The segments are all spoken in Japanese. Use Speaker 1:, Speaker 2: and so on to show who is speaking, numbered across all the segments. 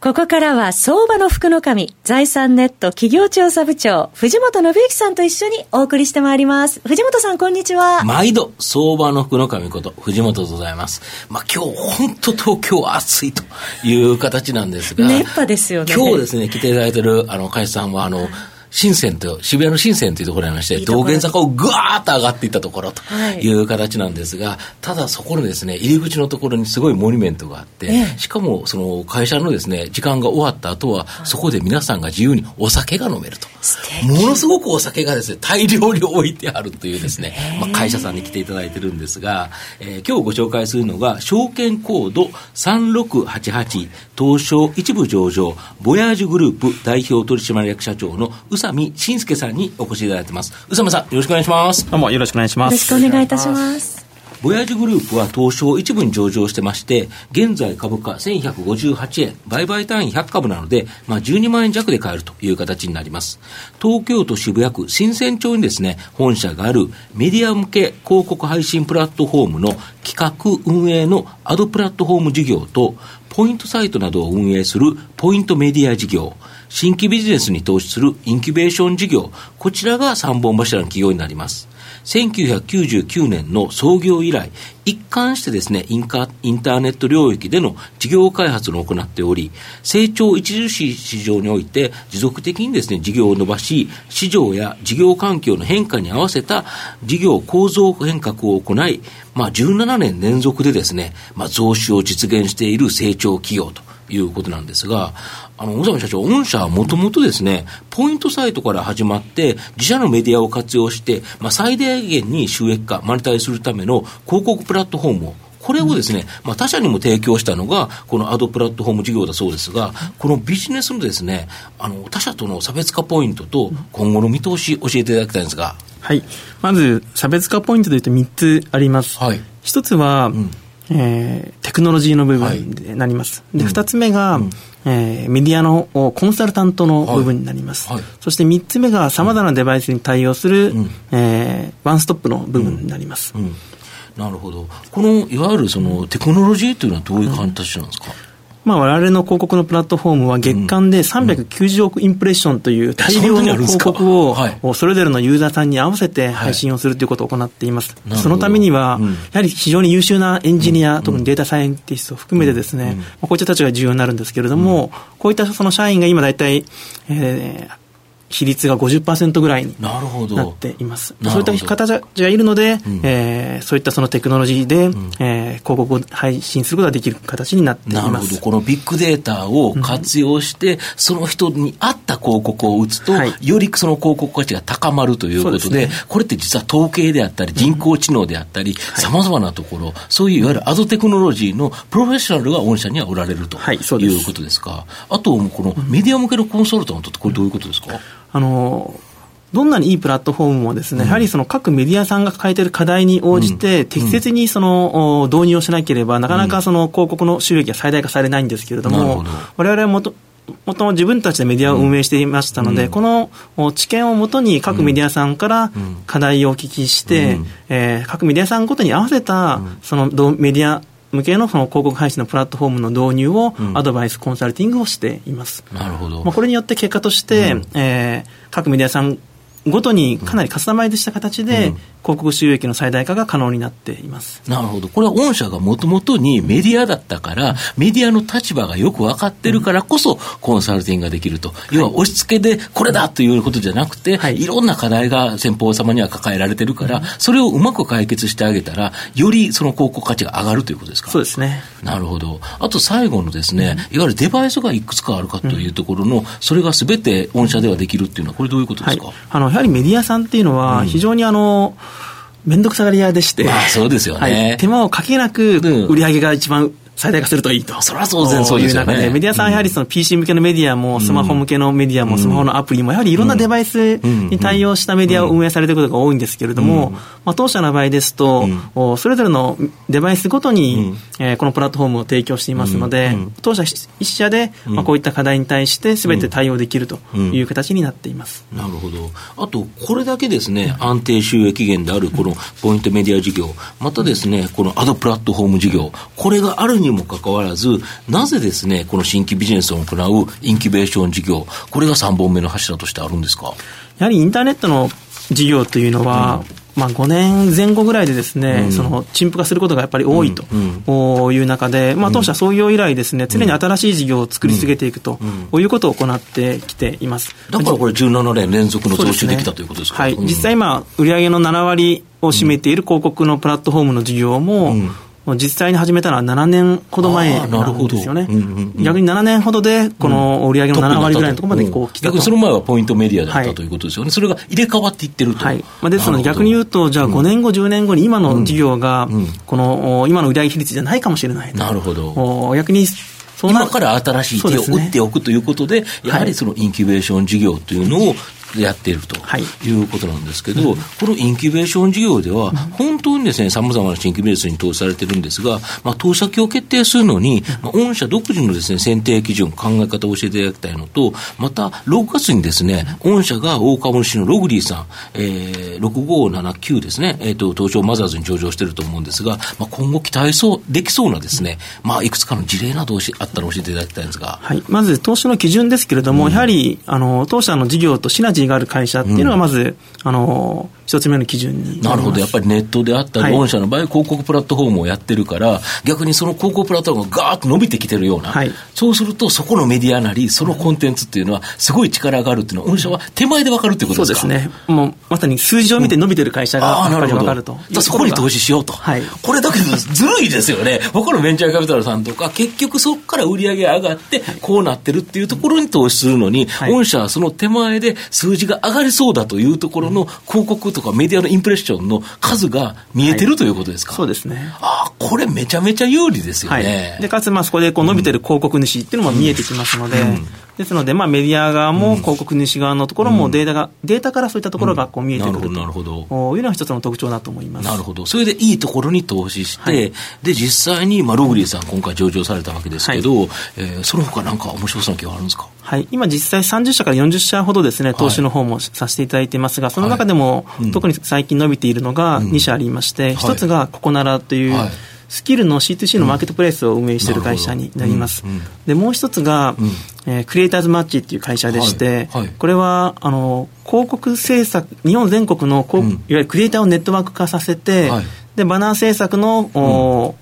Speaker 1: ここからは相場の福の神、財産ネット企業調査部長、藤本信之さんと一緒にお送りしてまいります。藤本さん、こんにちは。
Speaker 2: 毎度、相場の福の神こと、藤本でございます。まあ今日、本当東京暑いという形なんですが。
Speaker 1: 熱波ですよね。
Speaker 2: 今日ですね、来ていただいてる、あの、会社さんは、あの、新線と、渋谷の新線というところにありまして、道玄坂をぐわーっと上がっていったところとい。う形なんですが、はい、ただそこのですね、入り口のところにすごいモニュメントがあって、ええ、しかもその会社のですね、時間が終わった後は、そこで皆さんが自由にお酒が飲めると。ものすごくお酒がですね、大量に置いてあるというですね、まあ、会社さんに来ていただいてるんですが、えー、今日ご紹介するのが、証券コード3688、東証一部上場、ボヤージュグループ代表取締役社長の宇佐美慎介さんにお越しいただいてます。宇佐美さん、よろしくお願いします。
Speaker 3: どうもよろしくお願いします。
Speaker 1: よろしくお願いいたします。
Speaker 2: ボヤージグループは東証一部に上場してまして、現在株価1158円、売買単位100株なので、まあ、12万円弱で買えるという形になります。東京都渋谷区新鮮町にですね、本社があるメディア向け広告配信プラットフォームの企画運営のアドプラットフォーム事業と、ポイントサイトなどを運営するポイントメディア事業、新規ビジネスに投資するインキュベーション事業、こちらが3本柱の企業になります。1999年の創業以来、一貫してですね、インカインターネット領域での事業開発を行っており、成長著しい市場において持続的にですね、事業を伸ばし、市場や事業環境の変化に合わせた事業構造変革を行い、まあ、17年連続でですね、まあ、増収を実現している成長企業ということなんですが、あの、小沢社長、御社はもともとですね、ポイントサイトから始まって、自社のメディアを活用して、まあ、最大限に収益化、マネタイするための広告プラットフォームをこれをですね、まあ、他社にも提供したのが、このアドプラットフォーム事業だそうですが、このビジネスのですね、あの、他社との差別化ポイントと、今後の見通し、教えていただきたいんですが。
Speaker 3: はい。まず、差別化ポイントでいうと3つあります。はい。1つは、うんえー、テクノロジーの部分になります。はい、で、二つ目が、うん、えー、メディアのコンサルタントの部分になります。はい。はい、そして三つ目が様々なデバイスに対応する、うん、えー、ワンストップの部分になります。うん。
Speaker 2: なるほど。この、いわゆるその、テクノロジーというのはどういう形なんですか、
Speaker 3: まあ、我々の広告のプラットフォームは月間で390億インプレッションという大量の広告をそれぞれのユーザーさんに合わせて配信をするということを行っています。そのためには、やはり非常に優秀なエンジニア、特にデータサイエンティストを含めてですね、こういった人たちが重要になるんですけれども、こういったその社員が今大体、えー、比率が50%ぐらいになっています。そういった方たちがいるので、うん、えー、そういったそのテクノロジーで、うん、えー、広告を配信することができる形になっています。なるほど。
Speaker 2: このビッグデータを活用して、うん、その人に合った広告を打つと、はい、よりその広告価値が高まるということで、でね、これって実は統計であったり、人工知能であったり、さまざまなところ、そういういわゆるアドテクノロジーのプロフェッショナルが御社にはおられると、はい、いうことですか。あと、このメディア向けのコンサルタントってこれどういうことですか、
Speaker 3: あのどんなにいいプラットフォームもですね、うん、やはりその各メディアさんが抱えている課題に応じて、適切にその、導入をしなければ、なかなかその広告の収益が最大化されないんですけれども、われわれはもと、もとも自分たちでメディアを運営していましたので、うん、この知見をもとに各メディアさんから課題をお聞きして、うん、えー、各メディアさんごとに合わせた、そのメディア向けのその広告配信のプラットフォームの導入を、アドバイス、コンサルティングをしています。
Speaker 2: なるほど。
Speaker 3: まあ、これによって結果として、うん、えー、各メディアさんごとにかなりカスタマイズした形で、広告収益の最大化が可能になっています。
Speaker 2: なるほど。これは御社がもともとにメディアだったから、メディアの立場がよく分かってるからこそ、コンサルティングができると。要は押し付けでこれだということじゃなくて、はい、いろんな課題が先方様には抱えられてるから、それをうまく解決してあげたら、よりその広告価値が上がるということですか？
Speaker 3: そうですね。
Speaker 2: なるほど。あと最後のですね、いわゆるデバイスがいくつかあるかというところの、それがすべて御社ではできるっていうのは、これどういうことですか、はい、
Speaker 3: あの、やはりメディアさんっていうのは、非常にあの、面倒くさがり屋でして、
Speaker 2: まあ、そうですよね、は
Speaker 3: い、手間をかけなく売り上げが一番最大化するといいと。
Speaker 2: それは当然そうですよね。
Speaker 3: メディアさんやはりその PC 向けのメディアも、スマホ向けのメディアも、スマホのアプリも、やはりいろんなデバイスに対応したメディアを運営されていることが多いんですけれども、まあ、当社の場合ですと、それぞれのデバイスごとに、えこのプラットフォームを提供していますので、当社一社で、まあ、こういった課題に対してすべて対応できるという形になっています。
Speaker 2: なるほど。あと、これだけですね、安定収益源であるこのポイントメディア事業、またですね、このアドプラットフォーム事業、これがあるにもかかわらず、なぜですね、この新規ビジネスを行うインキュベーション事業、これが3本目の柱としてあるんですか？
Speaker 3: やはりインターネットの事業というのは、まあ、5年前後ぐらいでですね、うん、その陳腐化することがやっぱり多いという中で、まあ、当社創業以来ですね、常に新しい事業を作り続けていくということを行ってきています。
Speaker 2: だからこれ17年連続の増収できたということですか、
Speaker 3: ね、はい。実際今、売上の7割を占めている広告のプラットフォームの事業も、実際に始めたのは7年ほど前なんですよね。逆に7年ほどで、この売上の7割ぐらいのところまでこう来た
Speaker 2: 逆にその前はポイントメディアだったということですよね。それが入れ替わっていってると。はい。
Speaker 3: まあ、ですので逆に言うと、じゃあ5年後、10年後に今の事業が、この今の売上比率じゃないかもしれない。
Speaker 2: なるほど。
Speaker 3: 逆に
Speaker 2: 今から新しい手を打っておくということで、やはりそのインキュベーション事業というのをやっているとい。うことなんですけど、はい、このインキュベーション事業では、本当にですね、さまざまな新規ベースに投資されてるんですが、まあ、投資先を決定するのに、まあ、御社独自のですね、選定基準、考え方を教えていただきたいのと、また、6月にですね、御社が大株主のログリーさん、えー、6579ですね、えっ、ー、と、東証マザーズに上場してると思うんですが、まあ、今後期待そう、できそうなですね、まあ、いくつかの事例などをあったら教えていただきたいんですが。
Speaker 3: はい。まず、投資の基準ですけれども、うん、やはり、あの、当社の事業とシナジーがある会社っていうのがまず、うん、あの一つ目の基準に
Speaker 2: なるほど、やっぱりネットであったり、御社の場合、広告プラットフォームをやってるから、逆にその広告プラットフォームがガーッと伸びてきてるような、はい、そうすると、そこのメディアなり、そのコンテンツっていうのは、すごい力があるっていうのは、御社は手前で分かるってことですか？
Speaker 3: そうですね、もうまさに数字を見て伸びてる会社がやっぱり分かると、
Speaker 2: うん、そこに投資しようと、はい、これだけど、ずるいですよね、僕のベンチャーカピタルさんとか、結局そこから売り上げ上がって、こうなってるっていうところに投資するのに、はい、御社はその手前で数字が上がりそうだというところの広告とかメディアのインプレッションの数が見えてるということですか、
Speaker 3: そうですね。
Speaker 2: ああ、これめちゃめちゃ有利ですよね。
Speaker 3: はい、で、かつ、まあ、そこでこう伸びてる広告主っていうのも見えてきますので、うん。ですので、まあ、メディア側も広告主側のところもデータが、データからそういったところがこう見えてくるというのが一つの特徴だと思います。
Speaker 2: なるほど。それでいいところに投資して、はい、で、実際に、まあ、ログリーさん今回上場されたわけですけど、はい、えー、その他なんか面白そうな気があるんですか？
Speaker 3: はい。今実際30社から40社ほどですね、投資の方もさせていただいていますが、その中でも、特に最近伸びているのが2社ありまして、一、つがココナラという、スキルの C2C のマーケットプレイスを運営している会社になります。うん、でもう一つが、うん、えー、クリエイターズマッチっていう会社でして、はい。はい、これはあの広告制作日本全国の、うん、いわゆるクリエイターをネットワーク化させて、はい、でバナー制作の、お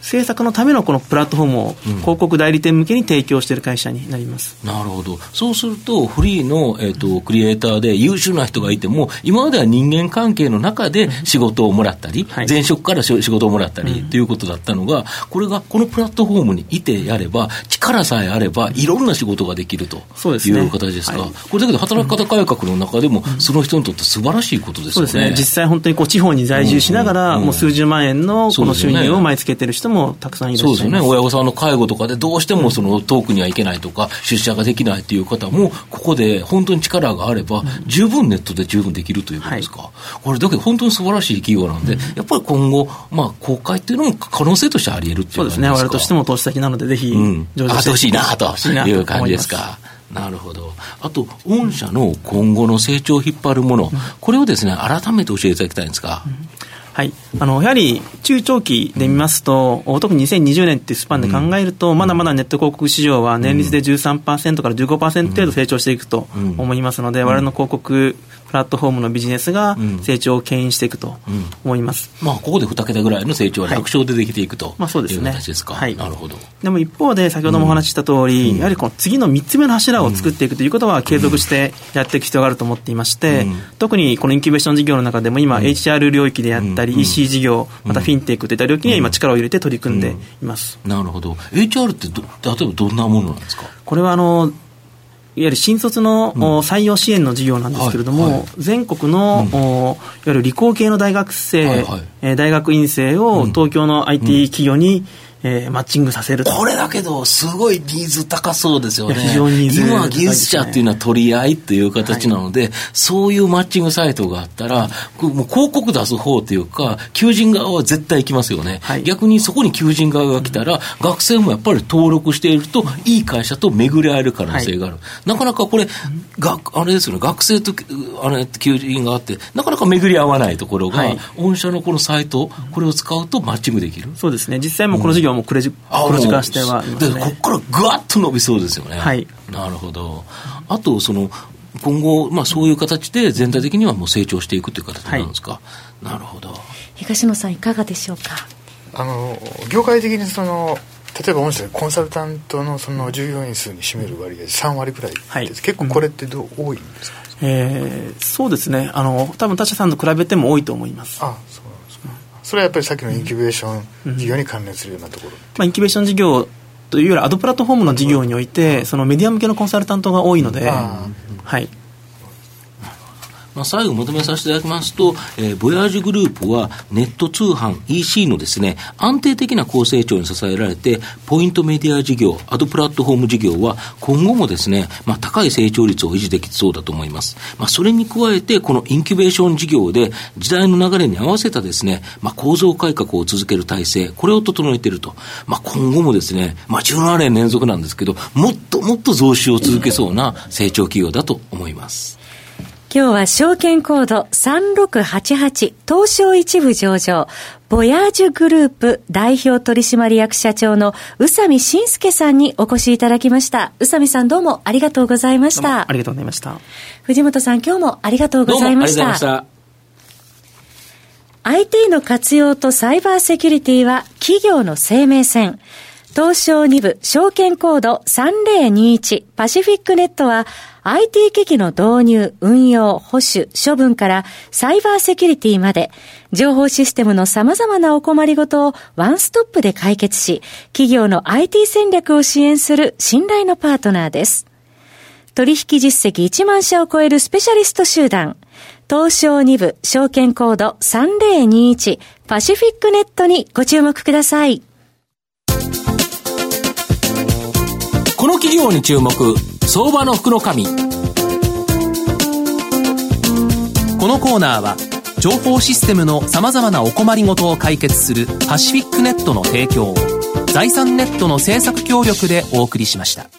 Speaker 3: 制作のためのこのプラットフォームを広告代理店向けに提供している会社になります、
Speaker 2: うん、なるほど、そうすると、フリーの、えーと、クリエイターで優秀な人がいても、今までは人間関係の中で仕事をもらったり、はい、前職から仕事をもらったり、ということだったのが、これがこのプラットフォームにいてやれば、力さえあれば、いろんな仕事ができるという形ですか、はい、これだけど働き方改革の中でも、その人にとって素晴らしいことですよね。そうですね。
Speaker 3: 実際本当にこう地方に在住しながら、もう数十万円のこの収入を毎月得てる人もたくさんいらっしゃい。そうですよね。
Speaker 2: 親御さんの介護とかでどうしてもその遠くには行けないとか、出社ができないという方も、ここで本当に力があれば、十分ネットで十分できるということですか？はい、これだけど本当に素晴らしい企業なんで、やっぱり今後、まあ、公開っていうのも可能性としてあり得るっていう
Speaker 3: そうですね。我々としても投資先なので、ぜひ、
Speaker 2: 上場してほしいなという感じですか？なるほど。あと、御社の今後の成長を引っ張るもの、これをですね、改めて教えていただきたいんですが。うん
Speaker 3: はい、あのやはり中長期で見ますと、うん、特に2020年っていうスパンで考えると、うん、まだまだネット広告市場は年率で13%から15%程度成長していくと思いますので、うん、我々の広告プラットフォームのビジネスが成長を牽引していくと思います、
Speaker 2: うん、まあ、ここで2桁ぐらいの成長は楽勝でできていくと、はい、まあ、そうですね。形ですか、はい、なるほど。
Speaker 3: でも一方で先ほどもお話しした通り、うん、やはりこの次の3つ目の柱を作っていくということは継続してやっていく必要があると思っていまして、うん、特にこのインキュベーション事業の中でも今、HR 領域であったり、EC 事業またフィンテックといった領域には今力を入れて取り組んでいます、
Speaker 2: なるほど。HR って例えばどんなものなんですか？
Speaker 3: これはあのいわゆる新卒の、うん、採用支援の事業なんですけれども、はい。はい、全国の、うん、いわゆる理工系の大学生、はいはい、えー、大学院生を東京の IT 企業に、えー、マッチングさせる
Speaker 2: これだけど、すごいニーズ高そうですよね。非常にニーズ、ね、今、技術者っていうのは取り合いっていう形なので、はい、そういうマッチングサイトがあったら、もう広告出す方っていうか、求人側は絶対行きますよね。はい、逆にそこに求人側が来たら、うん、学生もやっぱり登録していると、いい会社と巡り合える可能性がある。はい、なかなかこれ、があれですよね、学生とあれ求人があって、なかなか巡り合わないところが、御社のこのサイト、これを使うとマッチングできる。
Speaker 3: そうですね。実際もこの事業もクレジ、うん黒字化しては
Speaker 2: でここからぐわっと伸びそうですよね。
Speaker 3: はい。
Speaker 2: なるほど。あと、その、今後、まあ、そういう形で全体的にはもう成長していくという形なんですか、はい、なるほど。
Speaker 1: 東野さんいかがでしょうか？
Speaker 4: あの業界的にその例えば御社でコンサルタントのその従業員数に占める割合3割くらいです、はい、結構これってどう、多いんですか、
Speaker 3: えー、そうですね。あの多分他社さんと比べても多いと思います。
Speaker 4: あそうそれはやっぱりさっきのインキュベーション事業に関連するようなところ、
Speaker 3: まあ、インキュベーション事業というよりアドプラットフォームの事業において、そのメディア向けのコンサルタントが多いので、はい、
Speaker 2: まあ、最後まとめさせていただきますと、えー、ボヤージュグループはネット通販 EC のですね、安定的な高成長に支えられて、ポイントメディア事業、アドプラットフォーム事業は今後もですね、まあ、高い成長率を維持できそうだと思います。まあ、それに加えて、このインキュベーション事業で時代の流れに合わせたですね、まあ、構造改革を続ける体制、これを整えていると。まあ、今後もですね、まあ、17年連続なんですけど、もっともっと増収を続けそうな成長企業だと思います。
Speaker 1: 今日は証券コード3688東証一部上場ボヤージュグループ代表取締役社長の宇佐美慎介さんにお越しいただきました。宇佐美さんどうもありがとうございました。
Speaker 3: ありがとうございました。
Speaker 1: 藤本さん今日もありがとうございました。どうもありがとうございました。IT の活用とサイバーセキュリティは企業の生命線。東証2部証券コード3021パシフィックネットは IT 機器の導入、運用、保守、処分からサイバーセキュリティまで情報システムの様々なお困りごとをワンストップで解決し企業の IT 戦略を支援する信頼のパートナーです。取引実績1万社を超えるスペシャリスト集団東証2部証券コード3021パシフィックネットにご注目ください。
Speaker 5: の企業に注目相場の福のこのコーナーは情報システムのさまざまなお困りごとを解決するパシフィックネットの提供を財産ネットの政策協力でお送りしました。